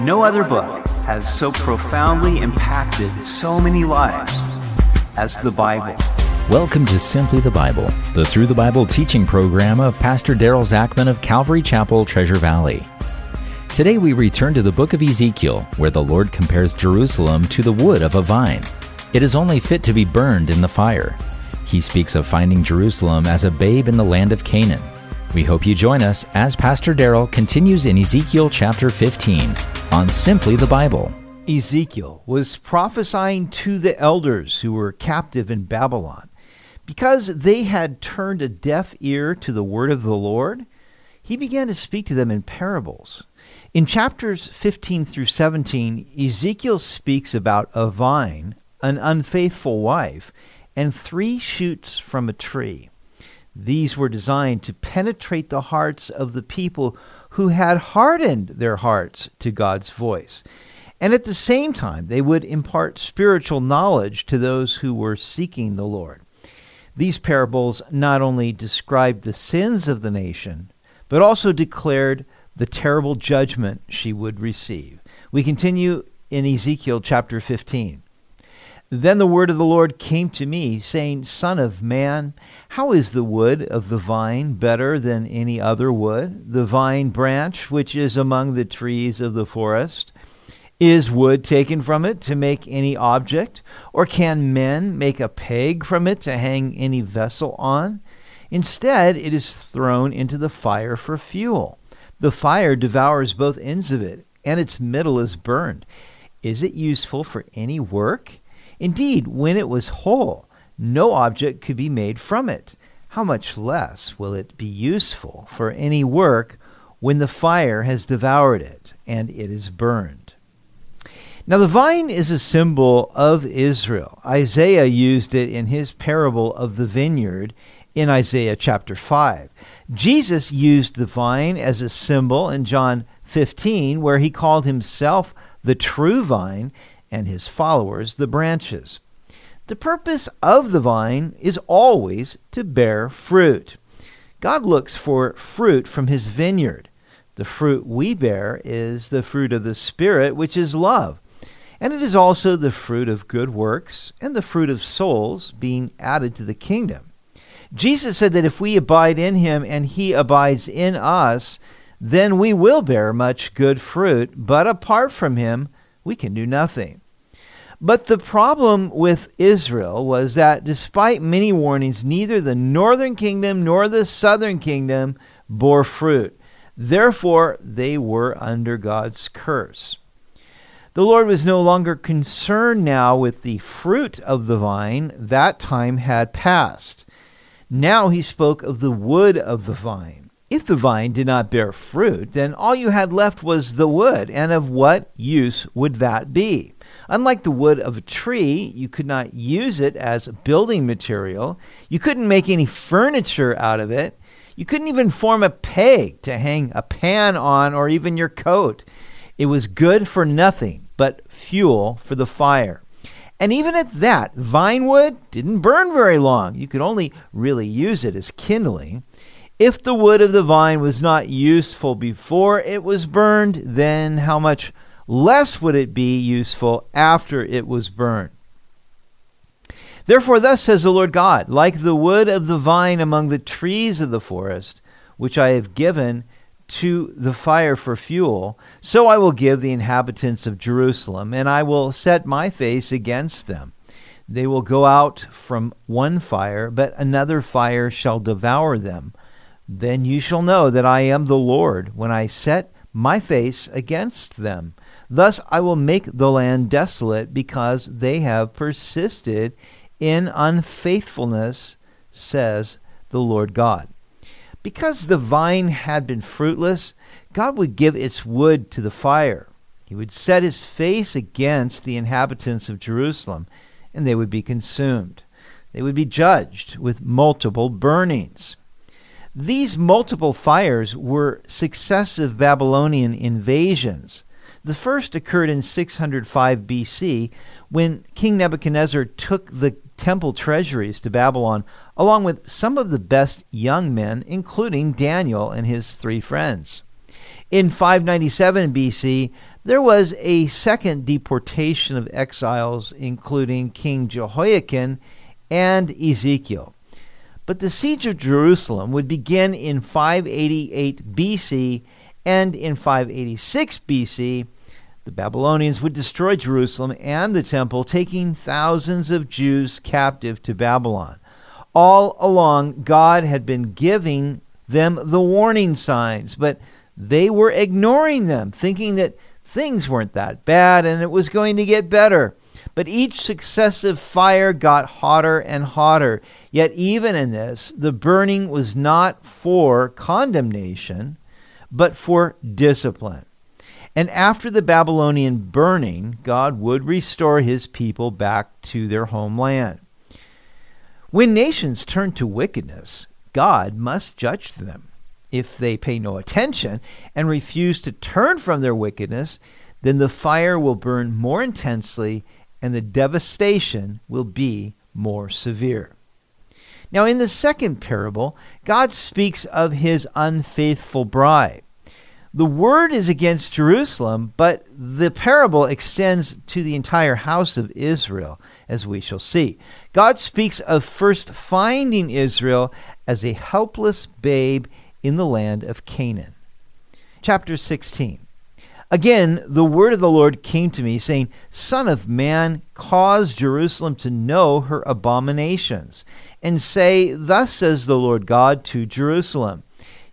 No other book has so profoundly impacted so many lives as the Bible. Welcome to Simply the Bible, the Through the Bible teaching program of Pastor Daryl Zachman of Calvary Chapel, Treasure Valley. Today we return to the book of Ezekiel, where the Lord compares Jerusalem to the wood of a vine. It is only fit to be burned in the fire. He speaks of finding Jerusalem as a babe in the land of Canaan. We hope you join us as Pastor Daryl continues in Ezekiel chapter 15 on Simply the Bible. Ezekiel was prophesying to the elders who were captive in Babylon. Because they had turned a deaf ear to the word of the Lord, he began to speak to them in parables. In chapters 15 through 17, Ezekiel speaks about a vine, an unfaithful wife, and three shoots from a tree. These were designed to penetrate the hearts of the people who had hardened their hearts to God's voice. And at the same time, they would impart spiritual knowledge to those who were seeking the Lord. These parables not only described the sins of the nation, but also declared the terrible judgment she would receive. We continue in Ezekiel chapter 15. Then the word of the Lord came to me, saying, Son of man, how is the wood of the vine better than any other wood? The vine branch which is among the trees of the forest? Is wood taken from it to make any object? Or can men make a peg from it to hang any vessel on? Instead, it is thrown into the fire for fuel. The fire devours both ends of it, and its middle is burned. Is it useful for any work? Indeed, when it was whole, no object could be made from it. How much less will it be useful for any work when the fire has devoured it and it is burned? Now, the vine is a symbol of Israel. Isaiah used it in his parable of the vineyard in Isaiah chapter 5. Jesus used the vine as a symbol in John 15, where he called himself the true vine and his followers the branches. The purpose of the vine is always to bear fruit. God looks for fruit from his vineyard. The fruit we bear is the fruit of the Spirit, which is love. And it is also the fruit of good works and the fruit of souls being added to the kingdom. Jesus said that if we abide in him and he abides in us, then we will bear much good fruit, but apart from him, we can do nothing. But the problem with Israel was that despite many warnings, neither the northern kingdom nor the southern kingdom bore fruit. Therefore, they were under God's curse. The Lord was no longer concerned now with the fruit of the vine. That time had passed. Now he spoke of the wood of the vine. If the vine did not bear fruit, then all you had left was the wood, and of what use would that be? Unlike the wood of a tree, you could not use it as building material. You couldn't make any furniture out of it. You couldn't even form a peg to hang a pan on or even your coat. It was good for nothing but fuel for the fire. And even at that, vine wood didn't burn very long. You could only really use it as kindling. If the wood of the vine was not useful before it was burned, then how much less would it be useful after it was burned? Therefore, thus says the Lord God, like the wood of the vine among the trees of the forest, which I have given to the fire for fuel, so I will give the inhabitants of Jerusalem, and I will set my face against them. They will go out from one fire, but another fire shall devour them. Then you shall know that I am the Lord when I set my face against them. Thus I will make the land desolate because they have persisted in unfaithfulness, says the Lord God. Because the vine had been fruitless, God would give its wood to the fire. He would set his face against the inhabitants of Jerusalem, and they would be consumed. They would be judged with multiple burnings. These multiple fires were successive Babylonian invasions. The first occurred in 605 BC when King Nebuchadnezzar took the temple treasuries to Babylon along with some of the best young men, including Daniel and his three friends. In 597 BC, There was a second deportation of exiles, including King Jehoiakim and Ezekiel. But the siege of Jerusalem would begin in 588 BC, and in 586 BC, the Babylonians would destroy Jerusalem and the temple, taking thousands of Jews captive to Babylon. All along, God had been giving them the warning signs, but they were ignoring them, thinking that things weren't that bad and it was going to get better. But each successive fire got hotter and hotter. Yet, even in this, the burning was not for condemnation, but for discipline. And after the Babylonian burning, God would restore his people back to their homeland. When nations turn to wickedness, God must judge them. If they pay no attention and refuse to turn from their wickedness, then the fire will burn more intensely and the devastation will be more severe. Now, in the second parable, God speaks of his unfaithful bride. The word is against Jerusalem, but the parable extends to the entire house of Israel, as we shall see. God speaks of first finding Israel as a helpless babe in the land of Canaan. Chapter 16. Again, the word of the Lord came to me, saying, Son of man, cause Jerusalem to know her abominations, and say, Thus says the Lord God to Jerusalem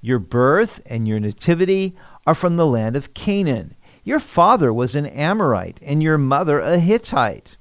Your birth and your nativity are from the land of Canaan. Your father was an Amorite, and your mother a Hittite.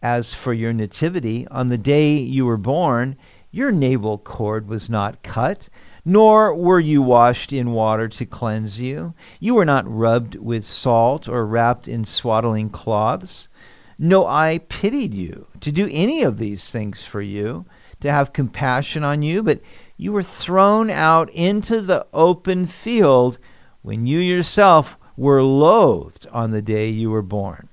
As for your nativity, on the day you were born, your navel cord was not cut, nor were you washed in water to cleanse you. You were not rubbed with salt or wrapped in swaddling cloths. No eye pitied you to do any of these things for you, to have compassion on you, but you were thrown out into the open field when you yourself were loathed on the day you were born.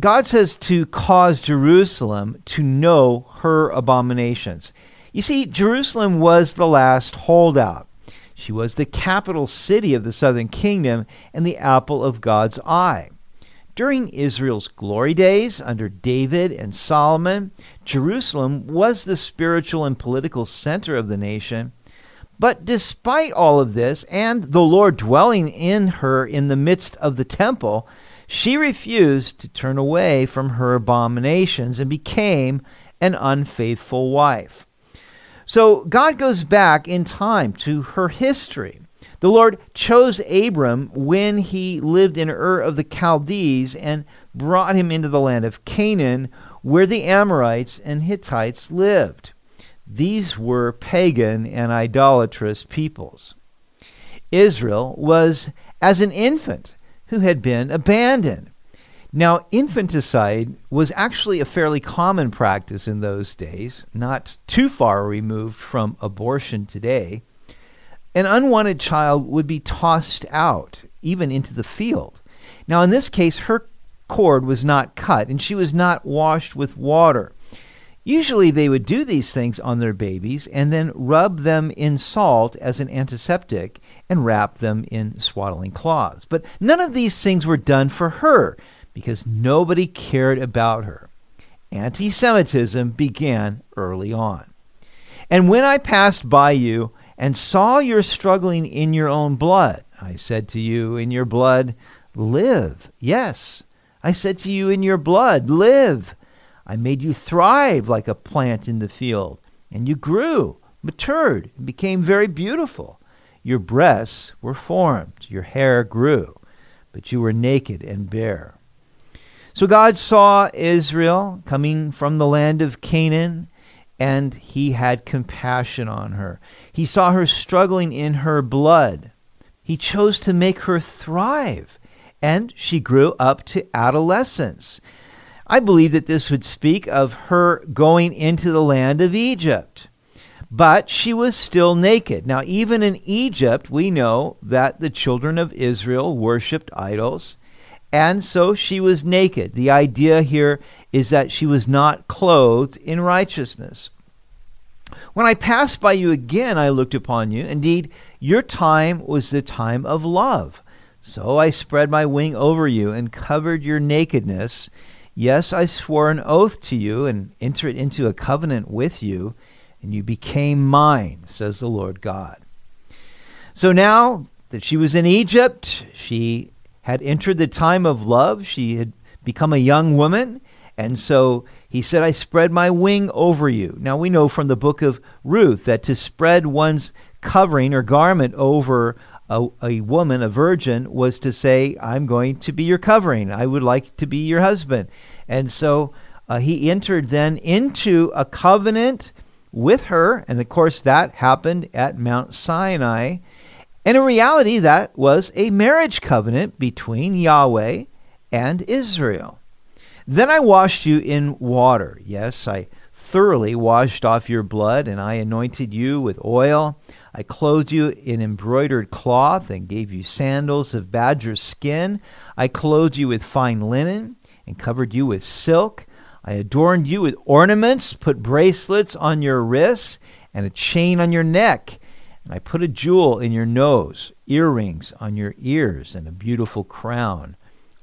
God says to cause Jerusalem to know her abominations. You see, Jerusalem was the last holdout. She was the capital city of the southern kingdom and the apple of God's eye. During Israel's glory days under David and Solomon, Jerusalem was the spiritual and political center of the nation but despite all of this, and the Lord dwelling in her in the midst of the temple, she refused to turn away from her abominations and became an unfaithful wife. So God goes back in time to her history. The Lord chose Abram when he lived in Ur of the Chaldees and brought him into the land of Canaan, where the Amorites and Hittites lived. These were pagan and idolatrous peoples. Israel was as an infant who had been abandoned. Now, infanticide was actually a fairly common practice in those days, not too far removed from abortion today. An unwanted child would be tossed out, even into the field. Now, in this case, her cord was not cut and she was not washed with water. Usually they would do these things on their babies and then rub them in salt as an antiseptic and wrap them in swaddling cloths. But none of these things were done for her because nobody cared about her. Anti Semitism began early on. And when I passed by you and saw your struggling in your own blood, I said to you, In your blood, live. Yes, I said to you, In your blood, live. I made you thrive like a plant in the field, and you grew, matured, and became very beautiful. Your breasts were formed, your hair grew, but you were naked and bare. So God saw Israel coming from the land of Canaan, and he had compassion on her. He saw her struggling in her blood. He chose to make her thrive, and she grew up to adolescence. I believe that this would speak of her going into the land of Egypt. But she was still naked. Now, even in Egypt, we know that the children of Israel worshiped idols, and so she was naked. The idea here is that she was not clothed in righteousness. When I passed by you again, I looked upon you. Indeed, your time was the time of love. So I spread my wing over you and covered your nakedness. Yes, I swore an oath to you and entered into a covenant with you, and you became mine, says the Lord God. So now that she was in Egypt, she had entered the time of love. She had become a young woman. And so he said, I spread my wing over you. Now we know from the book of Ruth that to spread one's covering or garment over a, a woman, a virgin, was to say, I'm going to be your covering. I would like to be your husband. And so uh, he entered then into a covenant with her. And of course, that happened at Mount Sinai. And in reality, that was a marriage covenant between Yahweh and Israel. Then I washed you in water. Yes, I thoroughly washed off your blood, and I anointed you with oil. I clothed you in embroidered cloth and gave you sandals of badger skin. I clothed you with fine linen and covered you with silk. I adorned you with ornaments, put bracelets on your wrists and a chain on your neck. I put a jewel in your nose, earrings on your ears, and a beautiful crown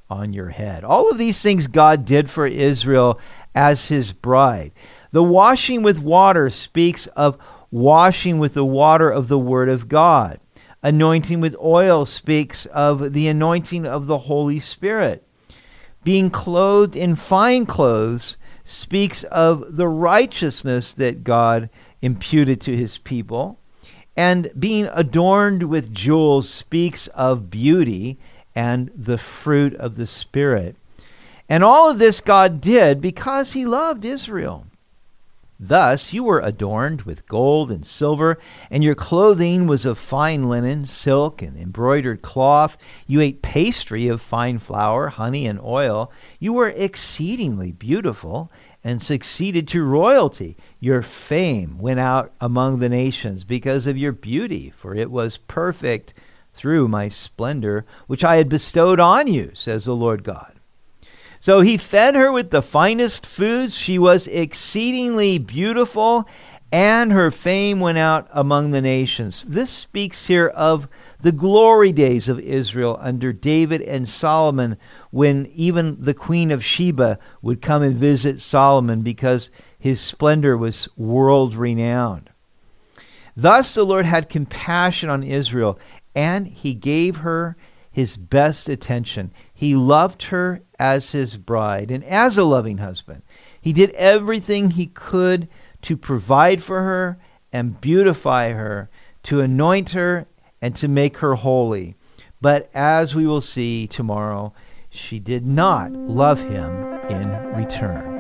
on your head. All of these things God did for Israel as his bride. The washing with water speaks of washing with the water of the Word of God. Anointing with oil speaks of the anointing of the Holy Spirit. Being clothed in fine clothes speaks of the righteousness that God imputed to his people. And being adorned with jewels speaks of beauty and the fruit of the Spirit. And all of this God did because he loved Israel. Thus you were adorned with gold and silver, and your clothing was of fine linen, silk, and embroidered cloth. You ate pastry of fine flour, honey, and oil. You were exceedingly beautiful and succeeded to royalty. Your fame went out among the nations because of your beauty, for it was perfect through my splendor, which I had bestowed on you, says the Lord God. So he fed her with the finest foods. She was exceedingly beautiful, and her fame went out among the nations. This speaks here of the glory days of Israel under David and Solomon, when even the queen of Sheba would come and visit Solomon because his splendor was world renowned. Thus the Lord had compassion on Israel and he gave her his best attention. He loved her as his bride and as a loving husband. He did everything he could to provide for her and beautify her, to anoint her and to make her holy. But as we will see tomorrow, she did not love him in return.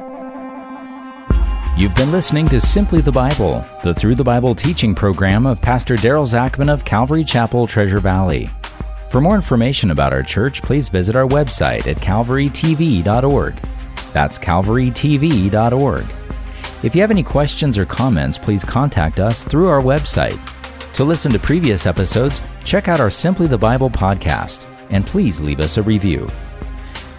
You've been listening to Simply the Bible, the Through the Bible teaching program of Pastor Daryl Zachman of Calvary Chapel, Treasure Valley. For more information about our church, please visit our website at calvarytv.org. That's calvarytv.org. If you have any questions or comments, please contact us through our website. To listen to previous episodes, check out our Simply the Bible podcast, and please leave us a review.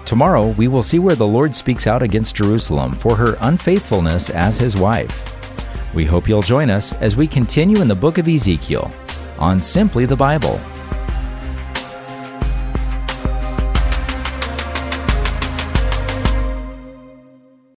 Tomorrow, we will see where the Lord speaks out against Jerusalem for her unfaithfulness as his wife. We hope you'll join us as we continue in the book of Ezekiel on Simply the Bible.